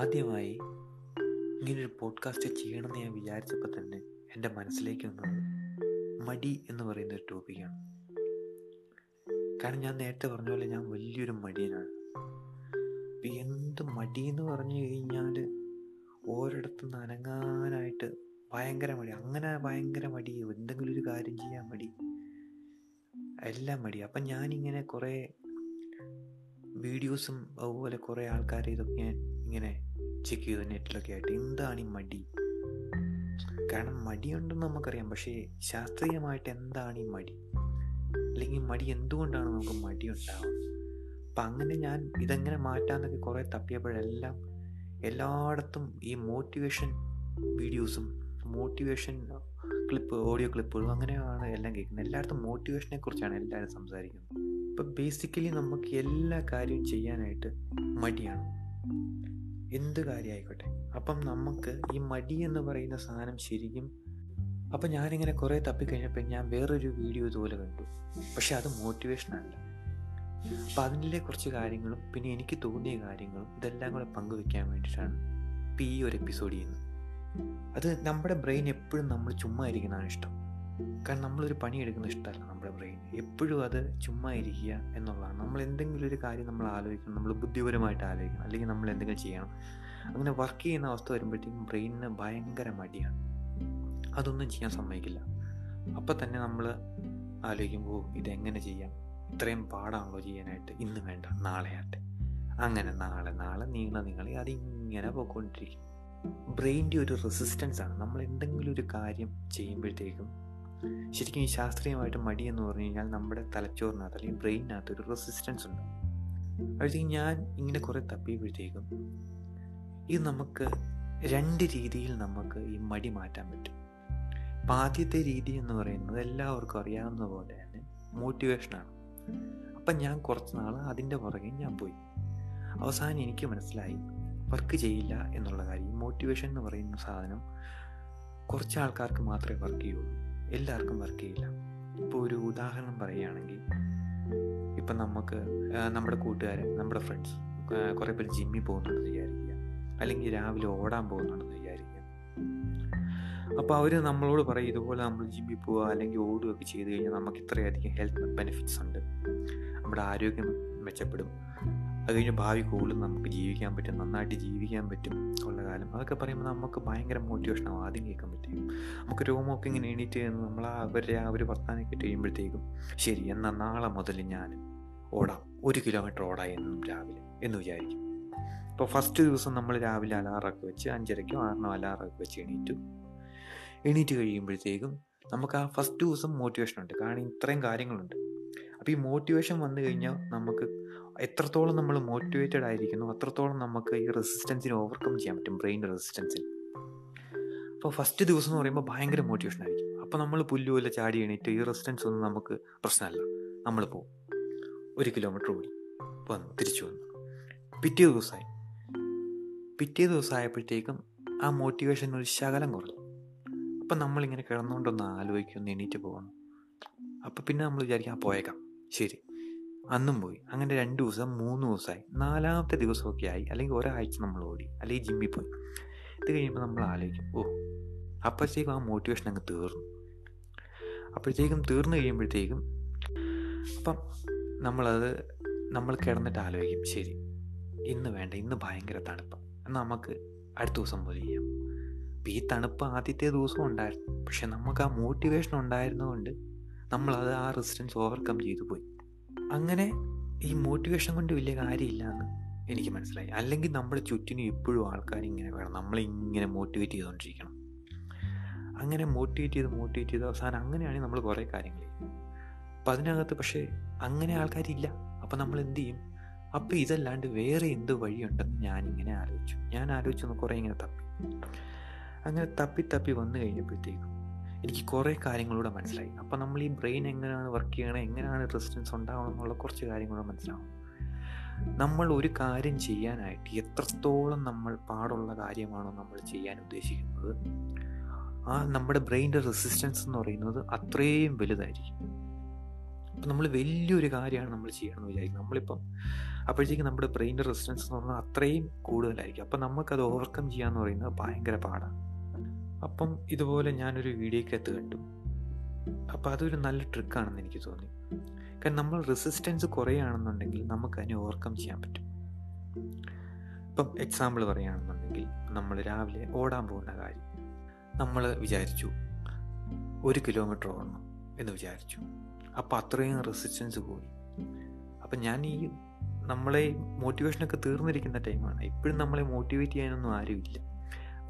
ആദ്യമായി ഇങ്ങനൊരു പോഡ്കാസ്റ്റ് ചെയ്യണമെന്ന് ഞാൻ വിചാരിച്ചപ്പോൾ തന്നെ എന്റെ മനസ്സിലേക്ക് വന്നത് മടി എന്ന് പറയുന്ന ഒരു ടോപ്പിക്കാണ് കാരണം ഞാൻ നേരത്തെ പറഞ്ഞ പോലെ ഞാൻ വലിയൊരു മടിയനാണ്. ഇപ്പം എന്ത് മടി എന്ന് പറഞ്ഞു കഴിഞ്ഞാൽ ഓരിടത്തു നനങ്ങാനായിട്ട് ഭയങ്കര മടി. അങ്ങനെ ഭയങ്കര മടി എന്തെങ്കിലും ഒരു കാര്യം ചെയ്യാൻ മടി എല്ലാം മടി. അപ്പം ഞാനിങ്ങനെ കുറേ വീഡിയോസും അതുപോലെ കുറേ ആൾക്കാർ ഇതൊക്കെ ഇങ്ങനെ ചെക്ക് ചെയ്തു നെറ്റിലൊക്കെ ആയിട്ട്. എന്താണ് ഈ മടി? കാരണം മടിയുണ്ടെന്ന് നമുക്കറിയാം. പക്ഷേ ശാസ്ത്രീയമായിട്ട് എന്താണ് ഈ മടി? അല്ലെങ്കിൽ മടി എന്തുകൊണ്ടാണ് നമുക്ക് മടി ഉണ്ടാവുക അപ്പം അങ്ങനെ ഞാൻ ഇതെങ്ങനെ മാറ്റാമെന്നൊക്കെ കുറേ തപ്പിയപ്പോഴെല്ലാം എല്ലായിടത്തും ഈ മോട്ടിവേഷൻ വീഡിയോസും മോട്ടിവേഷൻ ക്ലിപ്പ് ഓഡിയോ ക്ലിപ്പുകളും അങ്ങനെയാണ് എല്ലാം കേൾക്കുന്നത്. എല്ലായിടത്തും മോട്ടിവേഷനെ കുറിച്ചാണ് എല്ലാവരും സംസാരിക്കുന്നത്. ഇപ്പം ബേസിക്കലി നമുക്ക് എല്ലാ കാര്യവും ചെയ്യാനായിട്ട് മടിയാണ്. എന്ത് കാര്യമായിക്കോട്ടെ അപ്പം നമുക്ക് ഈ മടി എന്ന് പറയുന്ന സാധനം ശരിക്കും അപ്പം ഞാനിങ്ങനെ കുറേ തപ്പിക്കഴിഞ്ഞപ്പോൾ ഞാൻ വേറൊരു വീഡിയോ ഇതുപോലെ കണ്ടു. പക്ഷെ അത് മോട്ടിവേഷൻ അല്ല. അപ്പം അതിന്റെ കുറച്ച് കാര്യങ്ങളും പിന്നെ എനിക്ക് തോന്നിയ കാര്യങ്ങളും ഇതെല്ലാം കൂടെ പങ്കുവെക്കാൻ വേണ്ടിയിട്ടാണ് ഇപ്പം ഈ ഒരു എപ്പിസോഡ് ചെയ്യുന്നത്. അത് നമ്മുടെ ബ്രെയിൻ എപ്പോഴും നമ്മൾ ചുമ്മാ ഇരിക്കുന്നതാണ് ഇഷ്ടം. കാരണം നമ്മളൊരു പണി എടുക്കുന്ന ഇഷ്ടമല്ല നമ്മുടെ ബ്രെയിൻ എപ്പോഴും അത് ചുമ്മാ ഇരിക്കുക എന്നുള്ളതാണ്. നമ്മൾ എന്തെങ്കിലും ഒരു കാര്യം നമ്മൾ ആലോചിക്കണം നമ്മൾ ബുദ്ധിപരമായിട്ട് ആലോചിക്കണം അല്ലെങ്കിൽ നമ്മൾ എന്തെങ്കിലും ചെയ്യണം. അങ്ങനെ വർക്ക് ചെയ്യുന്ന അവസ്ഥ വരുമ്പോഴത്തേക്കും ബ്രെയിനിന് ഭയങ്കര മടിയാണ്. അതൊന്നും ചെയ്യാൻ സമ്മതിക്കില്ല. അപ്പം തന്നെ നമ്മൾ ആലോചിക്കുമ്പോൾ ഇതെങ്ങനെ ചെയ്യാം? ഇത്രയും പാടാണല്ലോ ചെയ്യാനായിട്ട്. ഇന്ന് വേണ്ട നാളെയാട്ടെ അങ്ങനെ നാളെ നാളെ നീള നിങ്ങളെ അതിങ്ങനെ പോയിക്കൊണ്ടിരിക്കും. ബ്രെയിന്റെ ഒരു റെസിസ്റ്റൻസ് ആണ് നമ്മൾ എന്തെങ്കിലും ഒരു കാര്യം ചെയ്യുമ്പോഴത്തേക്കും ശരിക്കും ഈ ശാസ്ത്രീയമായിട്ട് മടി എന്ന് പറഞ്ഞു കഴിഞ്ഞാൽ നമ്മുടെ തലച്ചോറിനകത്ത് അല്ലെങ്കിൽ ബ്രെയിനിനകത്ത് ഒരു റെസിസ്റ്റൻസ് ഉണ്ട്. അപ്പോഴത്തേക്കും ഞാൻ ഇങ്ങനെ കുറേ തപ്പിയപ്പോഴത്തേക്കും ഇത് നമുക്ക് രണ്ട് രീതിയിൽ നമുക്ക് ഈ മടി മാറ്റാൻ പറ്റും. അപ്പം ആദ്യത്തെ രീതി എന്ന് പറയുന്നത് എല്ലാവർക്കും അറിയാവുന്ന പോലെ തന്നെ മോട്ടിവേഷനാണ് അപ്പം ഞാൻ കുറച്ച് നാൾ അതിന്റെ പുറകെ ഞാൻ പോയി. അവസാനം എനിക്ക് മനസ്സിലായി വർക്ക് ചെയ്യില്ല എന്നുള്ള കാര്യം മോട്ടിവേഷൻ എന്ന് പറയുന്ന സാധനം കുറച്ച് ആൾക്കാർക്ക് മാത്രമേ വർക്ക് ചെയ്യുള്ളൂ. എല്ലാവർക്കും വർക്ക് ചെയ്യില്ല. ഇപ്പോൾ ഒരു ഉദാഹരണം പറയുകയാണെങ്കിൽ ഇപ്പം നമുക്ക് നമ്മുടെ കൂട്ടുകാരൻ നമ്മുടെ ഫ്രണ്ട്സ് കുറേ പേര് ജിമ്മിൽ പോകുന്നുണ്ടെന്ന് വിചാരിക്കുക. അല്ലെങ്കിൽ രാവിലെ ഓടാൻ പോകുന്നുണ്ടെന്ന് വിചാരിക്കുക. അപ്പോൾ അവർ നമ്മളോട് പറയും ഇതുപോലെ നമ്മൾ ജിമ്മിൽ പോവുക അല്ലെങ്കിൽ ഓടുകയൊക്കെ ചെയ്ത് കഴിഞ്ഞാൽ നമുക്ക് ഇത്രയധികം ഹെൽത്ത് ബെനിഫിറ്റ്സ് ഉണ്ട്. നമ്മുടെ ആരോഗ്യം മെച്ചപ്പെടും. അത് കഴിഞ്ഞ് ഭാവി കൂടുതൽ നമുക്ക് ജീവിക്കാൻ പറ്റും നന്നായിട്ട് ജീവിക്കാൻ പറ്റും ഉള്ള കാലം. അതൊക്കെ പറയുമ്പോൾ നമുക്ക് ഭയങ്കര മോട്ടിവേഷനാവും ആദ്യം കേൾക്കാൻ പറ്റും. നമുക്ക് രോമമൊക്കെ ഇങ്ങനെ എണീറ്റ് നമ്മൾ അവരെ ആ ഒരു വർത്താനം കഴിയുമ്പോഴത്തേക്കും ശരി എന്നാൽ നാളെ മുതൽ ഞാൻ ഓടാം. ഒരു കിലോമീറ്റർ ഓടാം എന്നും രാവിലെ എന്ന് വിചാരിക്കും. ഇപ്പോൾ ഫസ്റ്റ് ദിവസം നമ്മൾ രാവിലെ അലാറൊക്കെ വെച്ച് അഞ്ചരയ്ക്കോ ആറിനോ അലാറൊക്കെ വെച്ച് എണീറ്റു. എണീറ്റ് കഴിയുമ്പോഴത്തേക്കും നമുക്ക് ആ ഫസ്റ്റ് ദിവസം മോട്ടിവേഷൻ ഉണ്ട്. കാരണം ഇത്രയും കാര്യങ്ങളുണ്ട്. അപ്പോൾ ഈ മോട്ടിവേഷൻ വന്നു കഴിഞ്ഞാൽ നമുക്ക് എത്രത്തോളം നമ്മൾ മോട്ടിവേറ്റഡ് ആയിരിക്കുന്നു അത്രത്തോളം നമുക്ക് ഈ റെസിസ്റ്റൻസിനെ ഓവർകം ചെയ്യാൻ പറ്റും ബ്രെയിൻ റെസിസ്റ്റൻസിൽ അപ്പോൾ ഫസ്റ്റ് ദിവസം എന്ന് പറയുമ്പോൾ ഭയങ്കര മോട്ടിവേഷൻ ആയിരിക്കും. അപ്പോൾ നമ്മൾ പുല്ലുമല്ല ചാടി എണീറ്റ് ഈ റെസിസ്റ്റൻസ് ഒന്നും നമുക്ക് പ്രശ്നമല്ല. നമ്മൾ പോകും ഒരു കിലോമീറ്റർ ഓടി വന്നു തിരിച്ചു വന്നു. പിറ്റേ ദിവസമായി. പിറ്റേ ദിവസമായപ്പോഴത്തേക്കും ആ മോട്ടിവേഷൻ ഒരു ശകലം കുറഞ്ഞു. അപ്പം നമ്മളിങ്ങനെ കിടന്നുകൊണ്ടൊന്ന് ആലോചിക്കും എണീറ്റ് പോകണം അപ്പം പിന്നെ നമ്മൾ വിചാരിക്കാം പോയേക്കാം. ശരി. അന്നും പോയി. അങ്ങനെ രണ്ട് ദിവസം മൂന്ന് ദിവസമായി നാലാമത്തെ ദിവസമൊക്കെ ആയി. അല്ലെങ്കിൽ ഒരാഴ്ച നമ്മൾ ഓടി. അല്ലെങ്കിൽ ജിമ്മിൽ പോയി. ഇത് കഴിയുമ്പോൾ നമ്മൾ ആലോചിക്കും ഓ അപ്പോഴത്തേക്കും ആ മോട്ടിവേഷൻ അങ്ങ് തീർന്നു. അപ്പോഴത്തേക്കും തീർന്നു കഴിയുമ്പോഴത്തേക്കും അപ്പം നമ്മളത് നമ്മൾ കിടന്നിട്ട് ആലോചിക്കും ശരി ഇന്ന് വേണ്ട ഇന്ന് ഭയങ്കര തണുപ്പ് എന്നാൽ നമുക്ക് അടുത്ത ദിവസം പോലെ ചെയ്യാം. ഈ തണുപ്പ് ആദ്യത്തെ ദിവസം ഉണ്ടായിരുന്നു. പക്ഷെ നമുക്ക് ആ മോട്ടിവേഷൻ ഉണ്ടായിരുന്നതുകൊണ്ട് നമ്മളത് ആ റെസിസ്റ്റൻസ് ഓവർകം ചെയ്തു പോയി. അങ്ങനെ ഈ മോട്ടിവേഷൻ കൊണ്ട് വലിയ കാര്യമില്ല എന്ന് എനിക്ക് മനസ്സിലായി. അല്ലെങ്കിൽ നമ്മുടെ ചുറ്റിനും എപ്പോഴും ആൾക്കാർ ഇങ്ങനെ വേണം. നമ്മളിങ്ങനെ മോട്ടിവേറ്റ് ചെയ്തുകൊണ്ടിരിക്കണം. അങ്ങനെ മോട്ടിവേറ്റ് ചെയ്ത് മോട്ടിവേറ്റ് ചെയ്ത് അവസാനം അങ്ങനെയാണെങ്കിൽ നമ്മൾ കുറേ കാര്യങ്ങൾ ചെയ്യും. അപ്പം അതിനകത്ത് പക്ഷേ അങ്ങനെ ആൾക്കാരില്ല. അപ്പം നമ്മൾ എന്ത് ചെയ്യും? അപ്പം ഇതല്ലാണ്ട് വേറെ എന്ത് വഴിയുണ്ടെന്ന് ഞാനിങ്ങനെ ആലോചിച്ചു. ഞാൻ ആലോചിച്ചൊന്ന് കുറേ ഇങ്ങനെ തപ്പി. അങ്ങനെ തപ്പി തപ്പി വന്നു കഴിഞ്ഞപ്പോഴത്തേക്കും എനിക്ക് കുറേ കാര്യങ്ങളൂടെ മനസ്സിലായി. അപ്പം നമ്മൾ ഈ ബ്രെയിൻ എങ്ങനെയാണ് വർക്ക് ചെയ്യണത് എങ്ങനെയാണ് റെസിസ്റ്റൻസ് ഉണ്ടാവണം എന്നുള്ള കുറച്ച് കാര്യങ്ങളൂടെ മനസ്സിലാവും. നമ്മൾ ഒരു കാര്യം ചെയ്യാനായിട്ട് എത്രത്തോളം നമ്മൾ പാടുള്ള കാര്യമാണോ നമ്മൾ ചെയ്യാൻ ഉദ്ദേശിക്കുന്നത് ആ നമ്മുടെ ബ്രെയിന്റെ റെസിസ്റ്റൻസ് എന്ന് പറയുന്നത് അത്രയും വലുതായിരിക്കും. അപ്പം നമ്മൾ വലിയൊരു കാര്യമാണ് നമ്മൾ ചെയ്യണമെന്ന് വിചാരിക്കും. നമ്മളിപ്പം അപ്പോഴത്തേക്കും നമ്മുടെ ബ്രെയിന്റെ റെസിസ്റ്റൻസ് എന്ന് പറഞ്ഞാൽ അത്രയും കൂടുതലായിരിക്കും. അപ്പം നമുക്കത് ഓവർകം ചെയ്യാന്ന് പറയുന്നത് ഭയങ്കര പാടാണ് അപ്പം ഇതുപോലെ ഞാനൊരു വീഡിയോക്കകത്ത് കണ്ടു. അപ്പം അതൊരു നല്ല ട്രിക്കാണെന്ന് എനിക്ക് തോന്നി. കാരണം നമ്മൾ റെസിസ്റ്റൻസ് കുറയുകയാണെന്നുണ്ടെങ്കിൽ നമുക്ക് അതിനെ ഓവർകം ചെയ്യാൻ പറ്റും. ഇപ്പം എക്സാമ്പിൾ പറയുകയാണെന്നുണ്ടെങ്കിൽ നമ്മൾ രാവിലെ ഓടാൻ പോകുന്ന കാര്യം. നമ്മൾ വിചാരിച്ചു ഒരു കിലോമീറ്റർ ഓടണം എന്ന് വിചാരിച്ചു. അപ്പം അത്രയും റെസിസ്റ്റൻസ് പോയി. അപ്പം ഞാൻ ഈ നമ്മളെ മോട്ടിവേഷനൊക്കെ തീർന്നിരിക്കുന്ന ടൈമാണ് ഇപ്പോഴും നമ്മളെ മോട്ടിവേറ്റ് ചെയ്യാനൊന്നും ആരുമില്ല.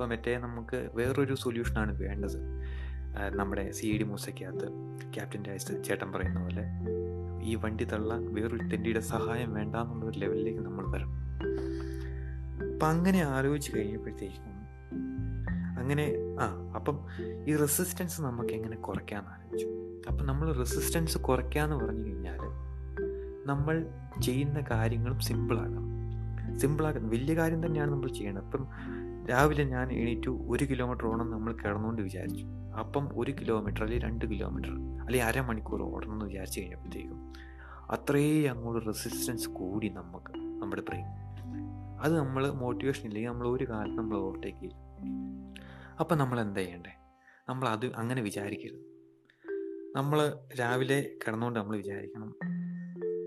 അപ്പോൾ മറ്റേ നമുക്ക് വേറൊരു സൊല്യൂഷനാണ് വേണ്ടത്. നമ്മുടെ സി ഡി മൂസയ്ക്കകത്ത് ക്യാപ്റ്റൻ രാജ് ചേട്ടൻ പറയുന്ന പോലെ ഈ വണ്ടി തള്ളാൻ വേറൊരു തെണ്ടിയുടെ സഹായം വേണ്ട എന്നുള്ളൊരു ലെവലിലേക്ക് നമ്മൾ വരണം. അപ്പം അങ്ങനെ ആലോചിച്ച് കഴിഞ്ഞപ്പോഴത്തേക്കും അങ്ങനെ ആ അപ്പം ഈ റെസിസ്റ്റൻസ് നമുക്ക് എങ്ങനെ കുറയ്ക്കാമെന്ന് ആലോചിച്ചു. അപ്പം നമ്മൾ റെസിസ്റ്റൻസ് കുറയ്ക്കാമെന്ന് പറഞ്ഞു കഴിഞ്ഞാൽ നമ്മൾ ചെയ്യുന്ന കാര്യങ്ങളും സിമ്പിളാകണം സിമ്പിളാക്കണം വലിയ കാര്യം തന്നെയാണ് നമ്മൾ ചെയ്യേണ്ടത്. അപ്പം രാവിലെ ഞാൻ എണീറ്റു ഒരു കിലോമീറ്റർ ഓടണം നമ്മൾ കിടന്നുകൊണ്ട് വിചാരിച്ചു. അപ്പം ഒരു കിലോമീറ്റർ അല്ലെങ്കിൽ രണ്ട് കിലോമീറ്റർ അല്ലെങ്കിൽ അരമണിക്കൂർ ഓടണം എന്ന് വിചാരിച്ചു കഴിഞ്ഞപ്പോഴത്തേക്കും അത്രയും അങ്ങോട്ട് റെസിസ്റ്റൻസ് കൂടി നമുക്ക് നമ്മുടെ ബ്രെയിൻ അത് നമ്മൾ മോട്ടിവേഷൻ ഇല്ലെങ്കിൽ നമ്മൾ ഒരു കാലത്ത് നമ്മൾ ഓവർടേക്ക് ചെയ്യും അപ്പം നമ്മൾ എന്താ ചെയ്യണ്ടേ? നമ്മൾ അത് അങ്ങനെ വിചാരിക്കരുത്. നമ്മൾ രാവിലെ കിടന്നുകൊണ്ട് നമ്മൾ വിചാരിക്കണം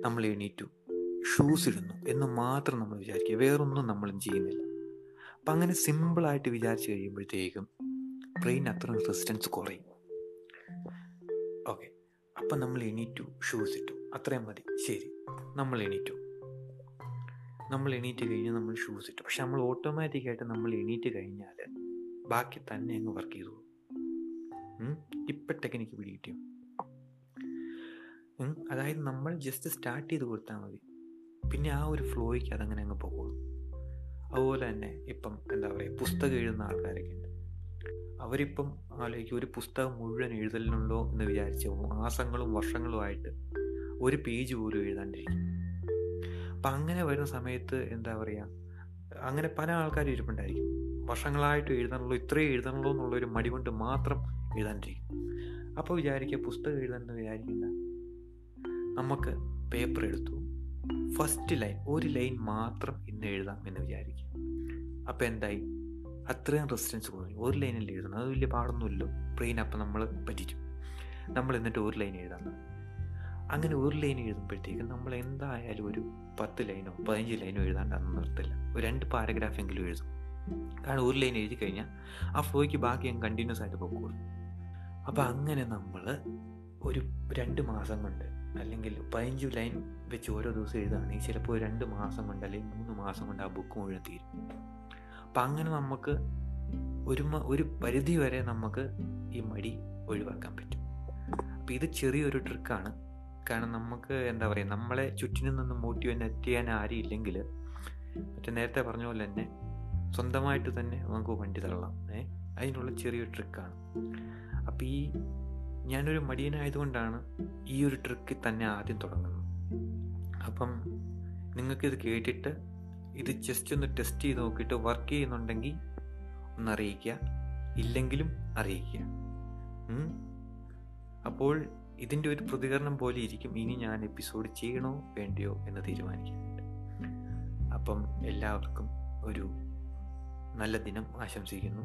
നമ്മൾ എണീറ്റു ഷൂസ് ഇടുന്നു എന്ന് മാത്രം നമ്മൾ വിചാരിക്കുക. വേറൊന്നും നമ്മളും ചെയ്യുന്നില്ല. അപ്പം അങ്ങനെ സിമ്പിളായിട്ട് വിചാരിച്ച് കഴിയുമ്പോഴത്തേക്കും ബ്രെയിൻ അത്ര റെസിസ്റ്റൻസ് കുറയും. ഓക്കെ. അപ്പം നമ്മൾ എണീറ്റു ഷൂസ് ഇട്ടു. അത്രയും മതി. ശരി. നമ്മൾ എണീറ്റു. നമ്മൾ എണീറ്റ് കഴിഞ്ഞാൽ നമ്മൾ ഷൂസ് ഇട്ടു. പക്ഷെ നമ്മൾ ഓട്ടോമാറ്റിക്കായിട്ട് നമ്മൾ എണീറ്റ് കഴിഞ്ഞാൽ ബാക്കി തന്നെ അങ്ങ് വർക്ക് ചെയ്തു ഇപ്പം ടെക്നിക്ക് പിടികിട്ടിയോ? അതായത് നമ്മൾ ജസ്റ്റ് സ്റ്റാർട്ട് ചെയ്ത് കൊടുത്താൽ മതി. പിന്നെ ആ ഒരു ഫ്ലോയ്ക്ക് അതങ്ങനെ അങ്ങ് പോകുള്ളൂ അതുപോലെ തന്നെ ഇപ്പം എന്താ പറയുക പുസ്തകം എഴുതുന്ന ആൾക്കാരൊക്കെ ഉണ്ട്. അവരിപ്പം ആലോചിക്കും ഒരു പുസ്തകം മുഴുവൻ എഴുതലുണ്ടോ എന്ന് വിചാരിച്ച് മാസങ്ങളും വർഷങ്ങളുമായിട്ട് ഒരു പേജ് പോലും എഴുതാണ്ടിരിക്കും. അപ്പം അങ്ങനെ വരുന്ന സമയത്ത് എന്താ പറയുക അങ്ങനെ പല ആൾക്കാരും ഇരിപ്പുണ്ടായിരിക്കും. വർഷങ്ങളായിട്ട് എഴുതാനുള്ളൂ ഇത്രയും എഴുതാനുള്ളൂ എന്നുള്ളൊരു മടി കൊണ്ട് മാത്രം എഴുതാണ്ടിരിക്കും. അപ്പോൾ വിചാരിക്കുക പുസ്തകം എഴുതാനെന്ന് വിചാരിക്കുന്ന നമുക്ക് പേപ്പർ എടുത്തു ഫസ്റ്റ് ലൈൻ ഒരു ലൈൻ മാത്രം ഇന്ന് എഴുതാം എന്ന് വിചാരിക്കും. അപ്പോൾ എന്തായി? അത്രയും റെസിസ്റ്റൻസ് കുറഞ്ഞു. ഒരു ലൈനല്ലേ എഴുതണം അത് വലിയ പാടൊന്നുമില്ലല്ലോ ബ്രെയിൻ അപ്പം നമ്മൾ പറ്റിച്ചു. നമ്മൾ എന്നിട്ട് ഒരു ലൈൻ എഴുതാൻ അങ്ങനെ ഒരു ലൈൻ എഴുതുമ്പോഴത്തേക്കും നമ്മൾ എന്തായാലും ഒരു പത്ത് ലൈനോ പതിനഞ്ച് ലൈനോ എഴുതാണ്ട് അന്ന് നിർത്തില്ല. ഒരു രണ്ട് പാരഗ്രാഫെങ്കിലും എഴുതും. കാരണം ഒരു ലൈൻ എഴുതി കഴിഞ്ഞാൽ ആ ഫ്ലോയ്ക്ക് ബാക്കി ഞാൻ കണ്ടിന്യൂസ് ആയിട്ട് പോകുള്ളൂ അപ്പോൾ അങ്ങനെ നമ്മൾ ഒരു രണ്ട് മാസം കൊണ്ട് അല്ലെങ്കിൽ പതിനഞ്ച് ലൈൻ വെച്ച് ഓരോ ദിവസം എഴുതുകയാണെങ്കിൽ ചിലപ്പോൾ രണ്ട് മാസം കൊണ്ട് അല്ലെങ്കിൽ മൂന്ന് മാസം കൊണ്ട് ആ ബുക്ക് മുഴുവൻ തീരും. അപ്പം അങ്ങനെ നമുക്ക് ഒരു ഒരു പരിധി വരെ നമുക്ക് ഈ മടി ഒഴിവാക്കാൻ പറ്റും. അപ്പം ഇത് ചെറിയൊരു ട്രിക്കാണ് കാരണം നമുക്ക് എന്താ പറയുക നമ്മളെ ചുറ്റിനും നിന്ന് മോട്ടിവേറ്റ് ചെയ്യാൻ ആരും ഇല്ലെങ്കിൽ മറ്റേ നേരത്തെ പറഞ്ഞ പോലെ തന്നെ സ്വന്തമായിട്ട് തന്നെ നമുക്ക് വണ്ടി തള്ളാം. ഏ? അതിനുള്ള ചെറിയൊരു ട്രിക്കാണ് അപ്പം ഈ ഞാനൊരു മടിയനായതുകൊണ്ടാണ് ഈ ഒരു ട്രിക്ക് തന്നെ ആദ്യം തുടങ്ങുന്നത്. അപ്പം നിങ്ങൾക്കിത് കേട്ടിട്ട് ഇത് ജസ്റ്റ് ഒന്ന് ടെസ്റ്റ് ചെയ്ത് നോക്കിയിട്ട് വർക്ക് ചെയ്യുന്നുണ്ടെങ്കിൽ ഒന്ന് അറിയിക്കുക. ഇല്ലെങ്കിലും അറിയിക്കുക. അപ്പോൾ ഇതിന്റെ ഒരു പ്രതികരണം പോലെ ഇരിക്കും. ഇനി ഞാൻ എപ്പിസോഡ് ചെയ്യണോ വേണ്ടയോ എന്ന് തീരുമാനിക്കാനുണ്ട് അപ്പം എല്ലാവർക്കും ഒരു നല്ല ദിനം ആശംസിക്കുന്നു.